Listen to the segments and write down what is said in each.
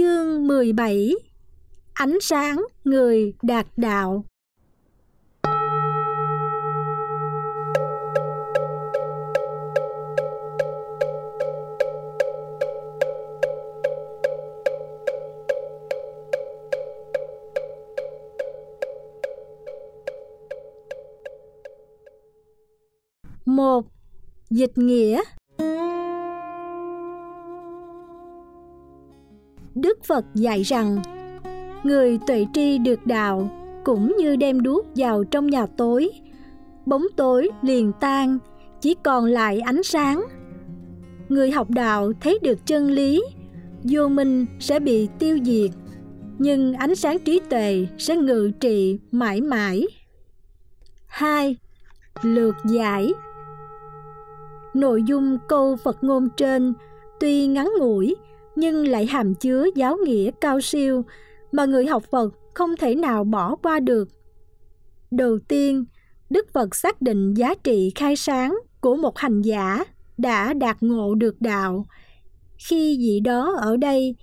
Chương 17 Ánh sáng người đạt đạo. Một Dịch nghĩa. Đức Phật dạy rằng, người tuệ tri được đạo cũng như đem đuốc vào trong nhà tối. Bóng tối liền tan, chỉ còn lại ánh sáng. Người học đạo thấy được chân lý, vô minh sẽ bị tiêu diệt, nhưng ánh sáng trí tuệ sẽ ngự trị mãi mãi. Hai, lược giải. Nội dung câu phật ngôn trên tuy ngắn ngủi nhưng lại hàm chứa giáo nghĩa cao siêu mà người học Phật không thể nào bỏ qua được. Đầu tiên, Đức Phật xác định giá trị khai sáng của một hành giả đã đạt ngộ được đạo. Khi vị đó ở đây,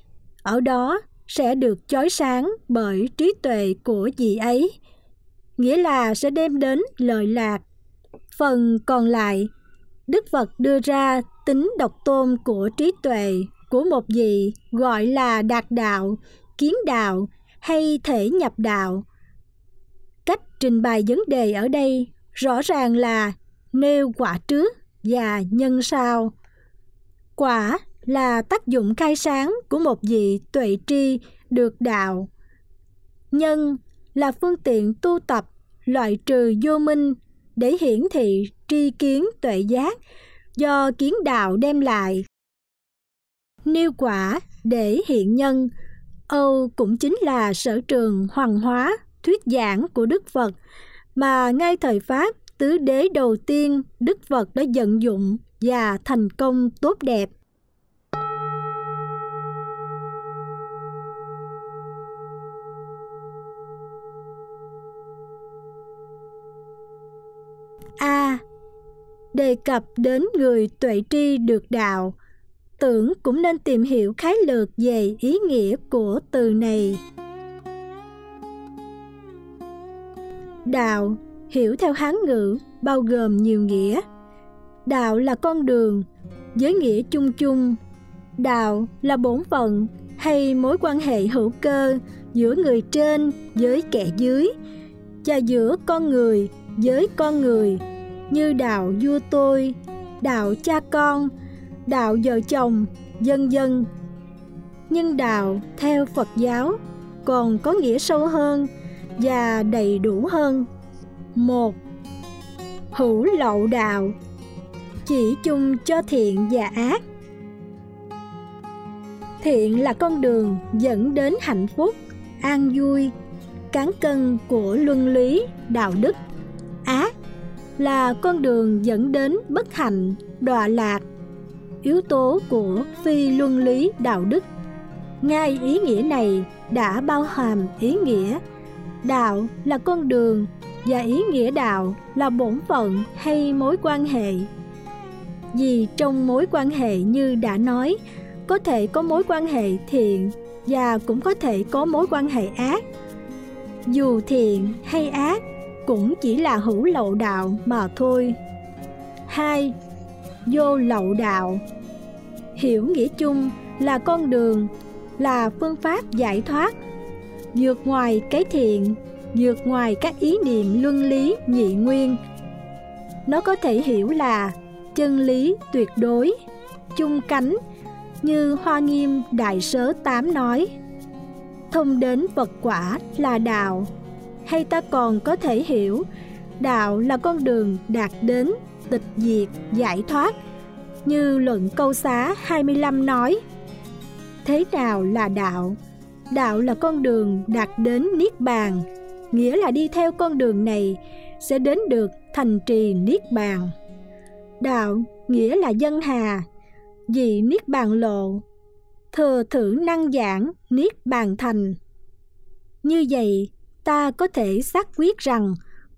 ở đó sẽ được chói sáng bởi trí tuệ của vị ấy, nghĩa là sẽ đem đến lợi lạc. Phần còn lại, Đức Phật đưa ra tính độc tôn của trí tuệ của một vị gọi là đạt đạo, kiến đạo hay thể nhập đạo. Cách trình bày vấn đề ở đây rõ ràng là nêu quả trước và nhân sau. Quả là tác dụng khai sáng của một vị tuệ tri được đạo. Nhân là phương tiện tu tập loại trừ vô minh để hiển thị tri kiến tuệ giác do kiến đạo đem lại nêu quả để hiện nhân. Âu cũng chính là sở trường hoàng hóa, thuyết giảng của đức phật. Mà ngay thời pháp, tứ đế đầu tiên đức phật đã vận dụng và thành công tốt đẹp. A. Đề cập đến người tuệ tri được đạo tưởng cũng nên tìm hiểu khái lược về ý nghĩa của từ này. Đạo, hiểu theo hán ngữ, bao gồm nhiều nghĩa. Đạo là con đường với nghĩa chung chung. Đạo là bổn phận hay mối quan hệ hữu cơ giữa người trên với kẻ dưới, và giữa con người với con người. Như đạo vua tôi, đạo cha con đạo vợ chồng, dân dân. Nhưng đạo theo Phật giáo còn có nghĩa sâu hơn và đầy đủ hơn. một Hữu lậu đạo chỉ chung cho thiện và ác. Thiện là con đường dẫn đến hạnh phúc, an vui, cán cân của luân lý, đạo đức. Ác là con đường dẫn đến bất hạnh, đọa lạc, yếu tố của phi luân lý đạo đức. Ngay ý nghĩa này đã bao hàm ý nghĩa. Đạo là con đường và ý nghĩa đạo là bổn phận hay mối quan hệ. Vì trong mối quan hệ như đã nói, có thể có mối quan hệ thiện và cũng có thể có mối quan hệ ác. Dù thiện hay ác cũng chỉ là hữu lậu đạo mà thôi. Hai vô lậu đạo. Hiểu nghĩa chung là con đường, là phương pháp giải thoát. Vượt ngoài cái thiện, vượt ngoài các ý niệm luân lý, nhị nguyên. Nó có thể hiểu là chân lý tuyệt đối, chung cánh, như hoa nghiêm đại sớ tám nói. Thông đến vật quả là đạo, hay ta còn có thể hiểu, đạo là con đường đạt đến tịch diệt giải thoát như luận câu xá 25 nói. Thế nào là đạo? Đạo là con đường đạt đến Niết Bàn, nghĩa là đi theo con đường này sẽ đến được thành trì Niết Bàn. Đạo nghĩa là dân hà, vì Niết Bàn lộ, thừa thử năng giảng Niết Bàn thành. Như vậy, ta có thể xác quyết rằng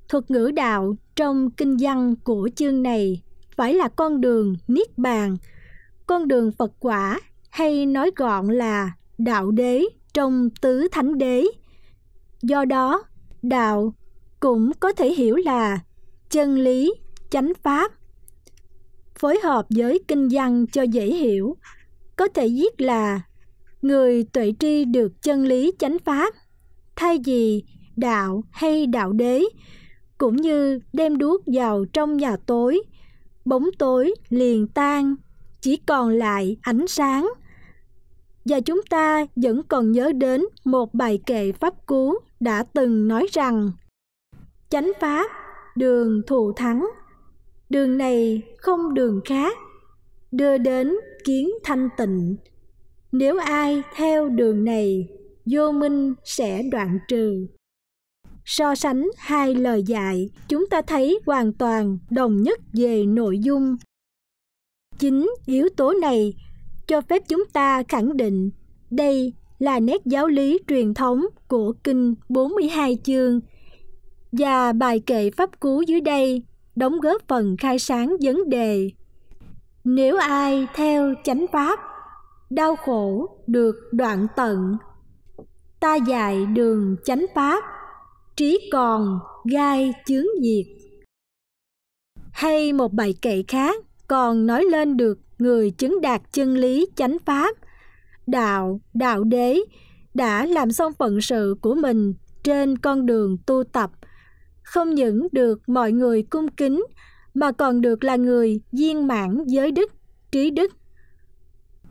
thuật ngữ đạo trong kinh văn của chương này phải là con đường niết bàn con đường phật quả hay nói gọn là đạo đế trong tứ thánh đế. Do đó, đạo cũng có thể hiểu là chân lý, chánh pháp. Phối hợp với kinh văn cho dễ hiểu, có thể viết là người tuệ tri được chân lý chánh pháp, thay vì đạo hay đạo đế, cũng như đem đuốc vào trong nhà tối, bóng tối liền tan, chỉ còn lại ánh sáng. Và chúng ta vẫn còn nhớ đến một bài kệ pháp cú đã từng nói rằng chánh pháp đường thù thắng. Đường này không đường khác đưa đến kiến thanh tịnh. Nếu ai theo đường này vô minh sẽ đoạn trừ so sánh hai lời dạy chúng ta thấy hoàn toàn đồng nhất về nội dung. Chính yếu tố này cho phép chúng ta khẳng định đây là nét giáo lý truyền thống của kinh 42 chương. Và bài kệ pháp cú dưới đây đóng góp phần khai sáng vấn đề. Nếu ai theo chánh pháp, đau khổ được đoạn tận, ta dạy đường chánh pháp, trí còn gai chướng diệt. Hay một bài kệ khác còn nói lên được người chứng đạt chân lý chánh pháp, đạo, đạo đế đã làm xong phận sự của mình trên con đường tu tập không những được mọi người cung kính mà còn được là người viên mãn giới đức, trí đức.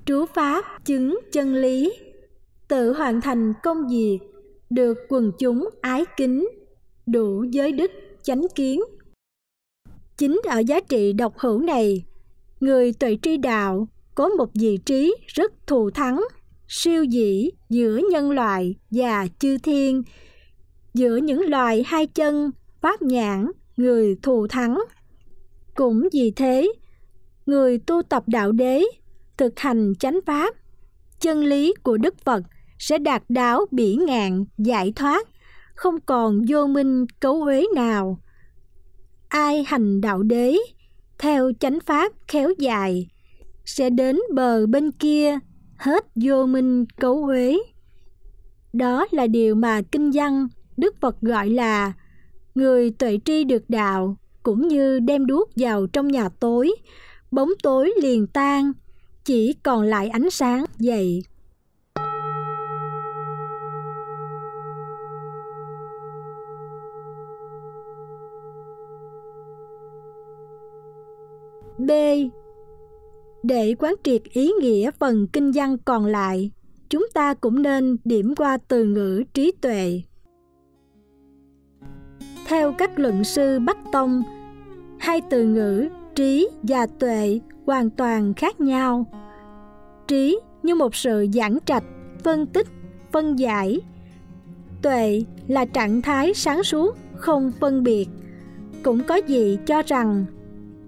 Trú pháp chứng chân lý, tự hoàn thành công việc, được quần chúng ái kính, đủ giới đức, chánh kiến. Chính ở giá trị độc hữu này, người tuệ tri đạo có một vị trí rất thù thắng, siêu dĩ giữa nhân loại và chư thiên, giữa những loài hai chân pháp nhãn người thù thắng cũng vì thế người tu tập đạo đế thực hành chánh pháp chân lý của đức phật sẽ đạt đáo bỉ ngạn, giải thoát. Không còn vô minh cấu uế nào. Ai hành đạo đế, theo chánh pháp khéo dài, sẽ đến bờ bên kia, hết vô minh cấu uế. Đó là điều mà kinh văn, đức phật gọi là người tuệ tri được đạo, cũng như đem đuốc vào trong nhà tối. Bóng tối liền tan, chỉ còn lại ánh sáng vậy B. Để quán triệt ý nghĩa phần kinh văn còn lại, chúng ta cũng nên điểm qua từ ngữ trí tuệ theo các luận sư Bắc Tông, hai từ ngữ trí và tuệ hoàn toàn khác nhau. Trí như một sự giảng trạch, phân tích, phân giải. Tuệ là trạng thái sáng suốt, không phân biệt. Cũng có gì cho rằng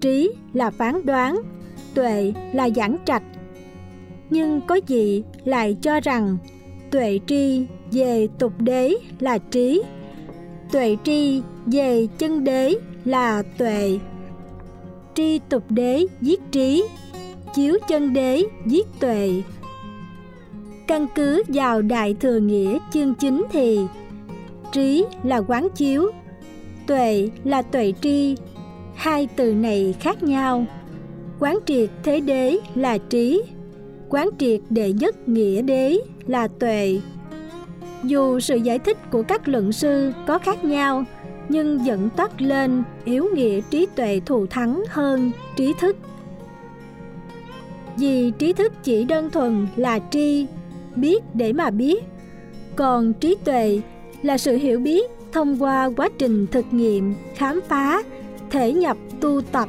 trí là phán đoán, tuệ là giảng trạch. Nhưng có gì lại cho rằng tuệ tri về tục đế là trí? Tuệ tri về chân đế là tuệ. Tri tục đế giết trí chiếu chân đế giết tuệ. Căn cứ vào đại thừa nghĩa chương chính thì trí là quán chiếu tuệ là tuệ tri hai từ này khác nhau. Quán triệt thế đế là trí. Quán triệt đệ nhất nghĩa đế là tuệ. Dù sự giải thích của các luận sư có khác nhau, nhưng dẫn tắt lên yếu nghĩa trí tuệ thù thắng hơn trí thức. Vì trí thức chỉ đơn thuần là tri, biết để mà biết, còn trí tuệ là sự hiểu biết thông qua quá trình thực nghiệm, khám phá thể nhập tu tập,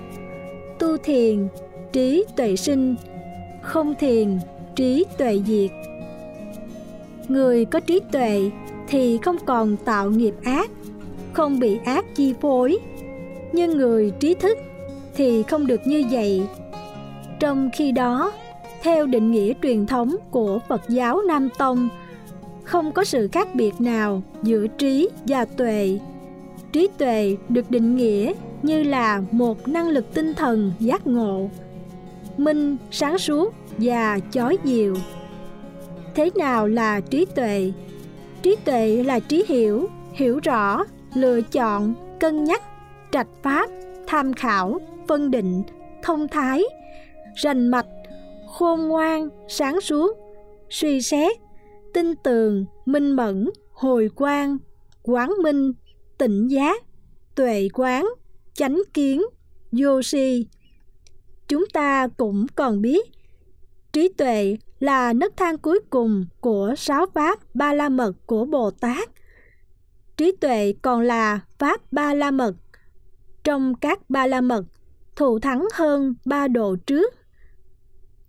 tu thiền, trí tuệ sinh, không thiền, trí tuệ diệt. Người có trí tuệ thì không còn tạo nghiệp ác, không bị ác chi phối. Nhưng người trí thức thì không được như vậy. Trong khi đó, theo định nghĩa truyền thống của phật giáo nam tông, không có sự khác biệt nào giữa trí và tuệ trí tuệ được định nghĩa như là một năng lực tinh thần giác ngộ, minh, sáng suốt và chói diệu thế nào là trí tuệ? Trí tuệ là trí hiểu hiểu rõ, lựa chọn, cân nhắc, trạch pháp, tham khảo, phân định, thông thái, rành mạch, khôn ngoan, sáng suốt, suy xét tinh tường minh mẫn, hồi quang, quán minh tỉnh giác tuệ quán, chánh kiến, vô si. Chúng ta cũng còn biết, trí tuệ là nấc thang cuối cùng của sáu pháp ba la mật của bồ tát. Trí tuệ còn là pháp ba la mật. Trong các ba la mật, thù thắng hơn ba độ trước.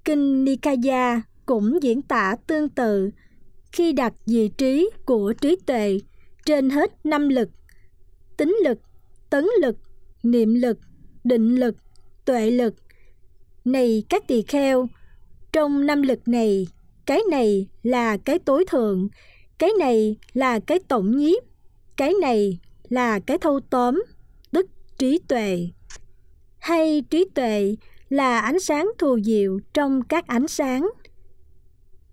Kinh nikaya cũng diễn tả tương tự khi đặt vị trí của trí tuệ trên hết năm lực tính lực, tấn lực, niệm lực, định lực, tuệ lực. Này các tỳ kheo, trong năm lực này, cái này là cái tối thượng, cái này là cái tổng nhiếp, cái này là cái thâu tóm, tức trí tuệ. Hay trí tuệ là ánh sáng thù diệu trong các ánh sáng.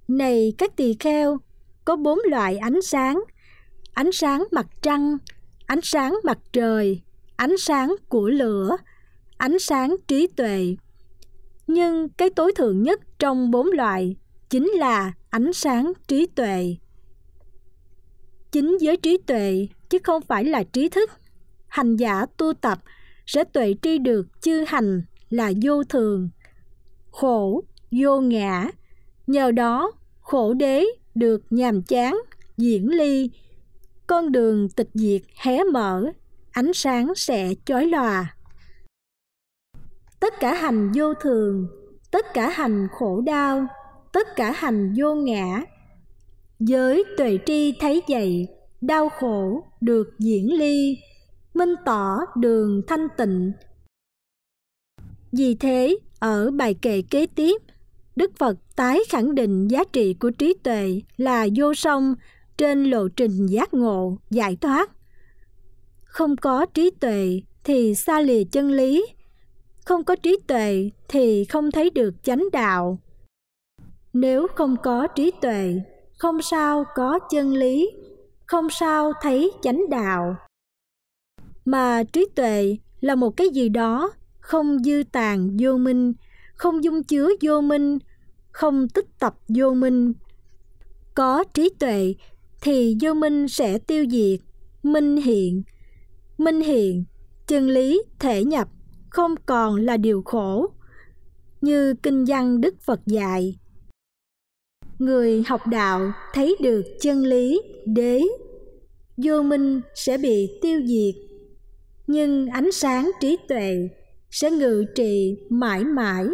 Này các tỳ kheo, có bốn loại ánh sáng. Ánh sáng mặt trăng ánh sáng mặt trời, ánh sáng của lửa, ánh sáng trí tuệ. Nhưng cái tối thượng nhất trong bốn loại chính là ánh sáng trí tuệ. Chính giới trí tuệ, chứ không phải là trí thức. Hành giả tu tập sẽ tuệ tri được chư hành là vô thường, khổ, vô ngã. Nhờ đó, khổ đế được nhàm chán, diễn ly con đường tịch diệt hé mở, ánh sáng sẽ chói lòa. Tất cả hành vô thường, tất cả hành khổ đau, tất cả hành vô ngã. Giới tuệ tri thấy vậy, đau khổ được diễn ly, minh tỏ đường thanh tịnh. Vì thế, ở bài kệ kế tiếp, đức phật tái khẳng định giá trị của trí tuệ là vô song trên lộ trình giác ngộ, giải thoát. Không có trí tuệ thì xa lìa chân lý. Không có trí tuệ thì không thấy được chánh đạo. Nếu không có trí tuệ, không sao có chân lý, không sao thấy chánh đạo. Mà trí tuệ là một cái gì đó không dư tàn vô minh, không dung chứa vô minh, không tích tập vô minh. Có trí tuệ thì vô minh sẽ tiêu diệt. Minh hiện minh hiện chân lý, thể nhập, không còn là điều khổ. Như kinh văn đức phật dạy, người học đạo thấy được chân lý, đế vô minh sẽ bị tiêu diệt. Nhưng ánh sáng trí tuệ sẽ ngự trị mãi mãi.